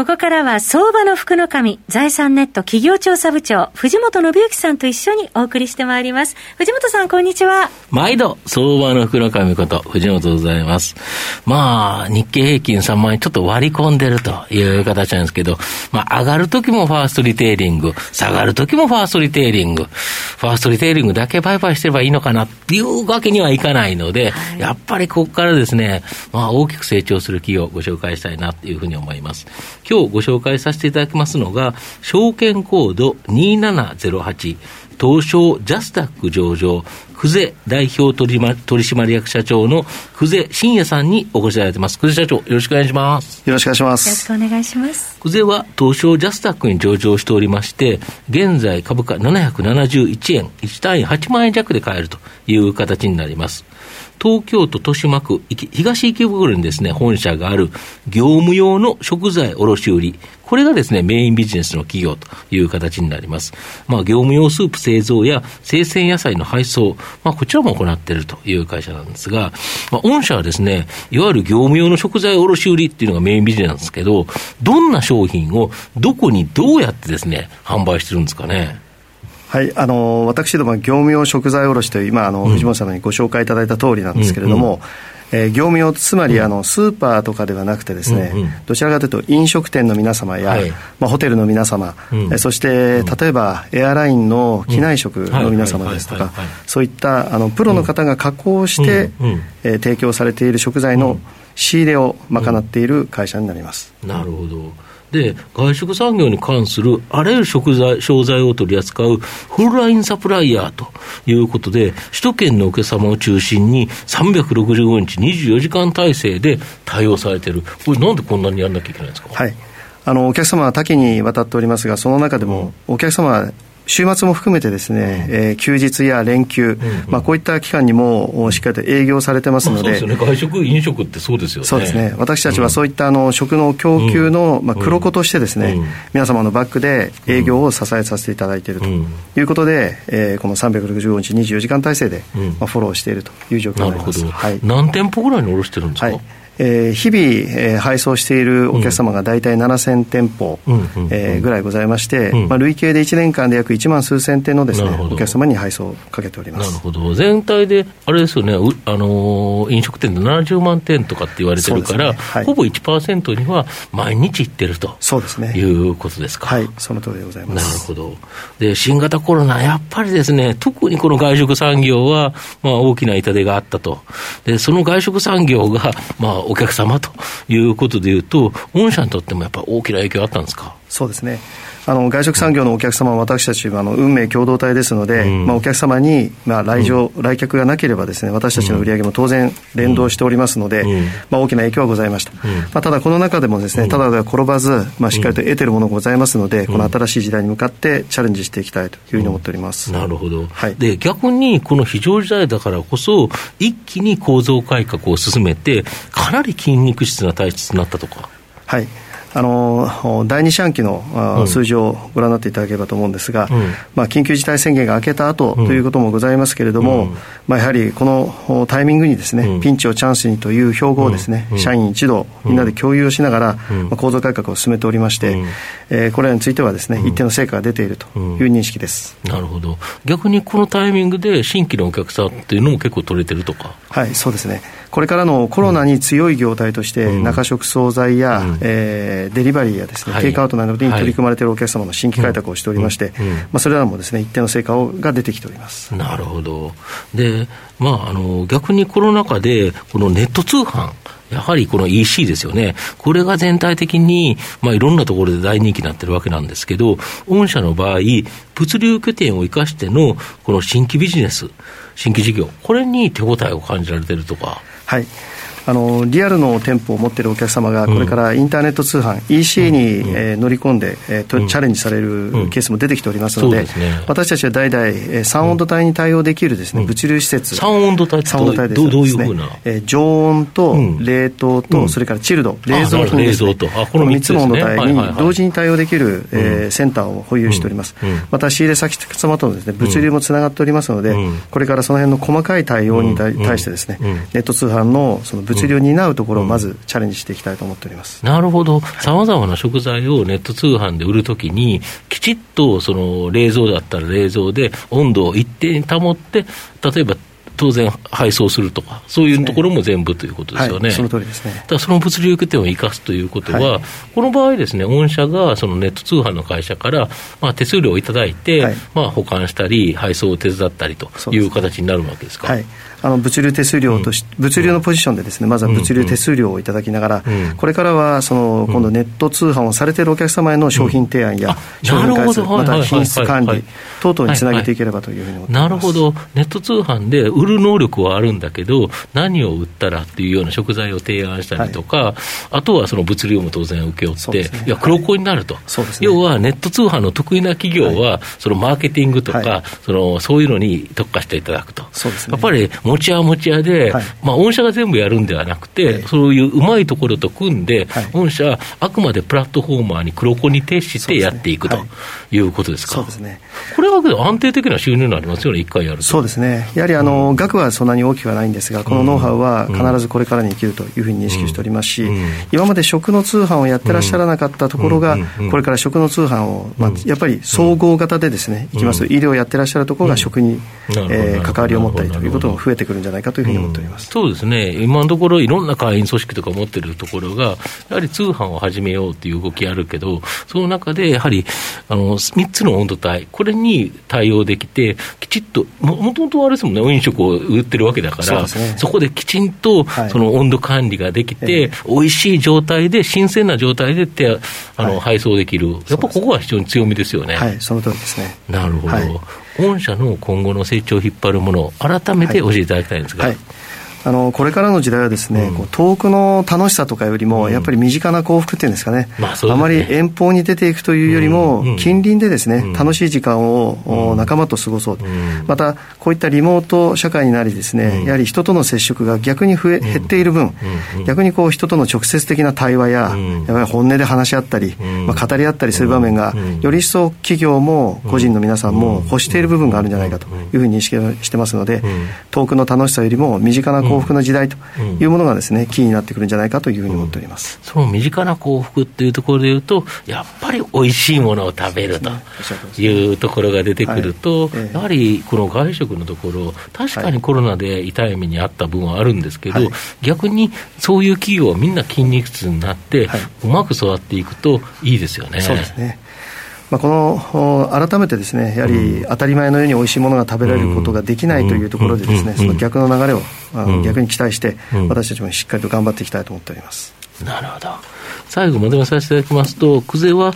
ここからは相場の福の神、財産ネット企業調査部長、藤本信之さんと一緒にお送りしてまいります。藤本さん、こんにちは。毎度、相場の福の神こと、藤本でございます。まあ、日経平均3万円ちょっと割り込んでるという形なんですけど、まあ、上がるときもファーストリテイリング、下がるときもファーストリテイリング、ファーストリテイリングだけ売買してればいいのかなっていうわけにはいかないので、はい、やっぱりここからですね、まあ、大きく成長する企業をご紹介したいなというふうに思います。今日ご紹介させていただきますのが、証券コード2708、東証ジャスタック上場、久世代表取締役社長の久世信也さんにお越しいただいてます。久世社長、よろしくお願いします。よろしくお願いします。よろしくお願いします。久世は東証ジャスタックに上場しておりまして、現在株価771円、1単位8万円弱で買えるという形になります。東京都豊島区東池袋にですね、本社がある業務用の食材卸売これがですね、メインビジネスの企業という形になります。まあ、業務用スープ製造や生鮮野菜の配送、まあ、こちらも行っているという会社なんですが、まあ、御社はですね、いわゆる業務用の食材卸売っていうのがメインビジネスなんですけど、どんな商品をどこにどうやってですね、販売してるんですかね。はい、あの私どもは業務用食材卸という今あの、藤本様にご紹介いただいた通りなんですけれども、うんうん、えー、業務用つまりあのスーパーとかではなくてですね、うんうん、どちらかというと飲食店の皆様や、はい、まあ、ホテルの皆様、うん、そして例えばエアラインの機内食の皆様ですとかそういったあのプロの方が加工して、うんうん、えー、提供されている食材の仕入れを賄っている会社になります。なるほどで、外食産業に関するあらゆる食材、商材を取り扱うフルラインサプライヤーということで、首都圏のお客様を中心に365日24時間体制で対応されている。これなんでこんなにやらなきゃいけないんですか？はい。あの、お客様は多岐にわたっておりますが、その中でも、お客様は週末も含めてですね、うん、えー、休日や連休、うんうん、まあ、こういった期間にもしっかりと営業されてますので、そうですね、外食、飲食ってそうですよね。そうですね、私たちはそういったあの食の供給の、まあ、黒子としてですね、皆様のバックで営業を支えさせていただいているということで、えー、この365日24時間体制で、まあ、フォローしているという状況になります。はい、何店舗ぐらいに卸してるんですか、はいえー、日々、えー、配送しているお客様が大体7000店舗、えー、ぐらいございまして、うん、まあ、累計で1年間で約1万数千点のですねお客様に配送をかけております。なるほど、全体であれですよね、あのー、飲食店で70万店とかって言われてるから、ね。はい、ほぼ1%には毎日行ってると。そうですね。いうことですか。はい、その通りでございます。なるほど。で、新型コロナ、やっぱりですね、特にこの外食産業は、まあ、大きな痛手があったと、でその外食産業が、まあ、お客様ということでいうと、御社にとってもやっぱ大きな影響あったんですか？そうですね。あの外食産業のお客様は私たちはあの運命共同体ですので、うん、まあ、お客様に、まあ、来場、うん、来客がなければですね私たちの売り上げも当然連動しておりますので、うん、まあ、大きな影響はございました、まあ、ただこの中でもですねただでは転ばず、まあ、しっかりと得てるものがございますので、この新しい時代に向かってチャレンジしていきたいというふうに思っております、なるほど、はい、で逆にこの非常事態だからこそ一気に構造改革を進めてかなり筋肉質な体質になったとか。はいあの第二四半期の、数字をご覧になっていただければと思うんですが、うん、まあ、緊急事態宣言が明けた後、ということもございますけれども、うん、まあ、やはりこのタイミングにですね、うん、ピンチをチャンスにという標語をですね、社員一同みんなで共有しながら、まあ、構造改革を進めておりまして、えー、これらについてはですね、一定の成果が出ているという認識です、なるほど。逆にこのタイミングで新規のお客さんっていうのも結構取れてるとか？はいそうですね。これからのコロナに強い業態として、中食惣菜や、うん、えー、デリバリーやですね、はい、テイクアウトなどに取り組まれているお客様の新規開拓をしておりまして、まあ、それらもですね、一定の成果をが出てきております。なるほど。で、まあ、あの逆にコロナ禍で、このネット通販、やはりこの EC ですよね。これが全体的に、まあ、いろんなところで大人気になってるわけなんですけど、御社の場合、物流拠点を生かしてのこの新規ビジネス、新規事業、これに手応えを感じられてるとか。はいあのリアルの店舗を持っているお客様がこれからインターネット通販、EC に、えー、乗り込んで、えーとチャレンジされるケースも出てきておりますので、私たちは代々、えー、3温度帯に対応できるですね、物流施設、3温度帯って温度帯です。どどういうふうな、えー、常温と冷凍と、それからチルド、冷蔵品です、ね、この3つの温度帯に同時に対応できる、えー、センターを保有しております。また仕入れ先様とのですね物流もつながっておりますので、これからその辺の細かい対応に対してですね、ネット通販のその物流を担うところをまずチャレンジしていきたいと思っております。なるほど。さまざまな食材をネット通販で売るときに、きちっとその冷蔵だったら冷蔵で温度を一定に保って、例えば当然配送するとか、そういうところも全部ということですよね。はい、その通りですね。だからその物流拠点を生かすということは、はい、この場合ですね、御社がそのネット通販の会社から、まあ、手数料をいただいて、はい、まあ、保管したり、配送を手伝ったりという形になるわけですか。はいあの物流手数料とし、うん、物流のポジションでですね、まずは物流手数料をいただきながら、うん、これからはその今度ネット通販をされているお客様への商品提案や、商品開発、また品質管理等々につなげていければというふうに思ってなるほど、ネット通販で売る能力はあるんだけど、何を売ったらっていうような食材を提案したりとか、はい、あとはその物流も当然請け負って、ね、いや、黒子になると、はい、要はネット通販の得意な企業は、そのマーケティングとか、そのそういうのに特化していただくと。やっぱり持ち屋持ち屋で、はい、まあ、御社が全部やるんではなくて、はい、そういううまいところと組んで、はい、御社、あくまでプラットフォーマーに黒子に徹してやっていくとい。うことですか？そうですね。これは安定的な収入になりますよね、一回やると。そうですね。やはりあの、うん、額はそんなに大きくはないんですが、このノウハウは必ずこれからに生きるというふうに認識しておりますし、うん。うん、今まで食の通販をやってらっしゃらなかったところが、これから食の通販を、まあ、やっぱり総合型でですね、いきますと、医療をやってらっしゃるところが食に、えー、関わりを持ったりということも増えてくるんじゃないかというふうに思っております。そうですね、今のところ、いろんな会員組織とか持ってるところが、やはり通販を始めようという動きあるけど、その中でやはりあの3つの温度帯、これに対応できて、きちっと、もともとあれですもんね、飲食を売ってるわけだから、そ、ね,、こできちんとその温度管理ができて、はい、美味しい状態で、新鮮な状態でってあの、はい、配送できる、やっぱここは非常に強みですよね。はい、その通りですね。なるほど。御社の今後の成長を引っ張るものを改めて教えていただきたいんですが。はいあのこれからの時代はですね、うん、こう遠くの楽しさとかよりも、やっぱり身近な幸福っていうんですかね、まああまり遠方に出ていくというよりも、近隣でですね、楽しい時間を仲間と過ごそう、またこういったリモート社会になりですね、やはり人との接触が逆に増え減っている分、逆にこう人との直接的な対話や、やり本音で話し合ったり、まあ、語り合ったりする場面が、より一層企業も個人の皆さんも欲している部分があるんじゃないかというふうに認識してますので、遠くの楽しさよりも身近な幸福の時代というものがですね、キーになってくるんじゃないかというふうに思っております、うん、その身近な幸福っていうところでいうと、やっぱり美味しいものを食べるというところが出てくると、はい。やはりこの外食のところ、確かにコロナで痛い目にあった分はあるんですけど、はい、逆にそういう企業はみんな筋肉痛になって、うまく育っていくといいですよね。そうですねまあ、この改めてですねやはり当たり前のようにおいしいものが食べられることができないというところでですねその逆の流れを逆に期待して私たちもしっかりと頑張っていきたいと思っております。なるほど。最後まとめさせていただきますと、久世は、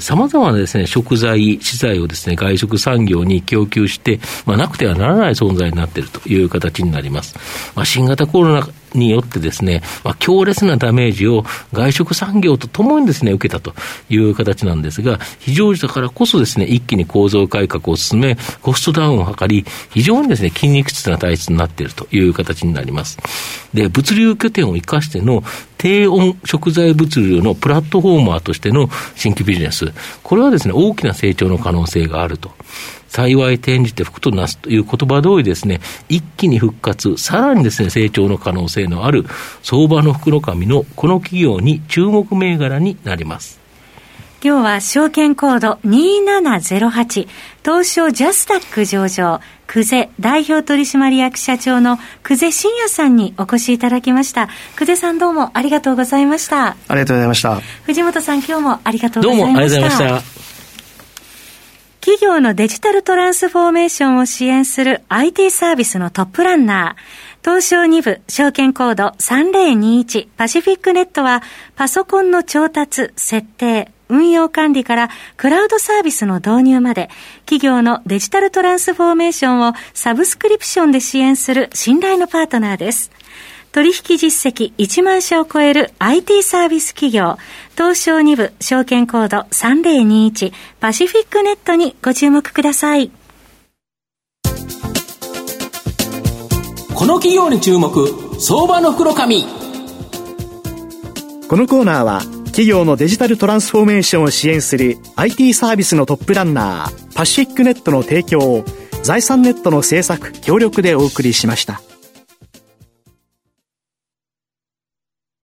さまざまなですね、食材、資材をですね、外食産業に供給して、まあ、なくてはならない存在になっているという形になります。まあ、新型コロナによってですね、まあ、強烈なダメージを外食産業とともにですね、受けたという形なんですが、非常時だからこそですね、一気に構造改革を進め、コストダウンを図り、非常にですね、筋肉質な体質になっているという形になります。で、物流拠点を生かしての低温食材物流のプラットフォーマーとしての新規ビジネス、これはですね、大きな成長の可能性があると。幸い転じて福となすという言葉通りですね、一気に復活、さらにですね、成長の可能性のある相場の福の神のこの企業に注目銘柄になります。今日は証券コード2708東証ジャスタック上場久世代表取締役社長の久世信也さんにお越しいただきました。久世さんどうもありがとうございました。ありがとうございました。藤本さん今日もありがとうございました。どうもありがとうございました企業のデジタルトランスフォーメーションを支援する IT サービスのトップランナー、東証2部証券コード3021パシフィックネットはパソコンの調達、設定、運用管理からクラウドサービスの導入まで企業のデジタルトランスフォーメーションをサブスクリプションで支援する信頼のパートナーです。取引実績1万社を超える IT サービス企業、東証2部証券コード3021パシフィックネットにご注目ください。この企業に注目、相場の袋紙。このコーナーは、企業のデジタルトランスフォーメーションを支援する IT サービスのトップランナー、パシフィックネットの提供を、財産ネットの制作、協力でお送りしました。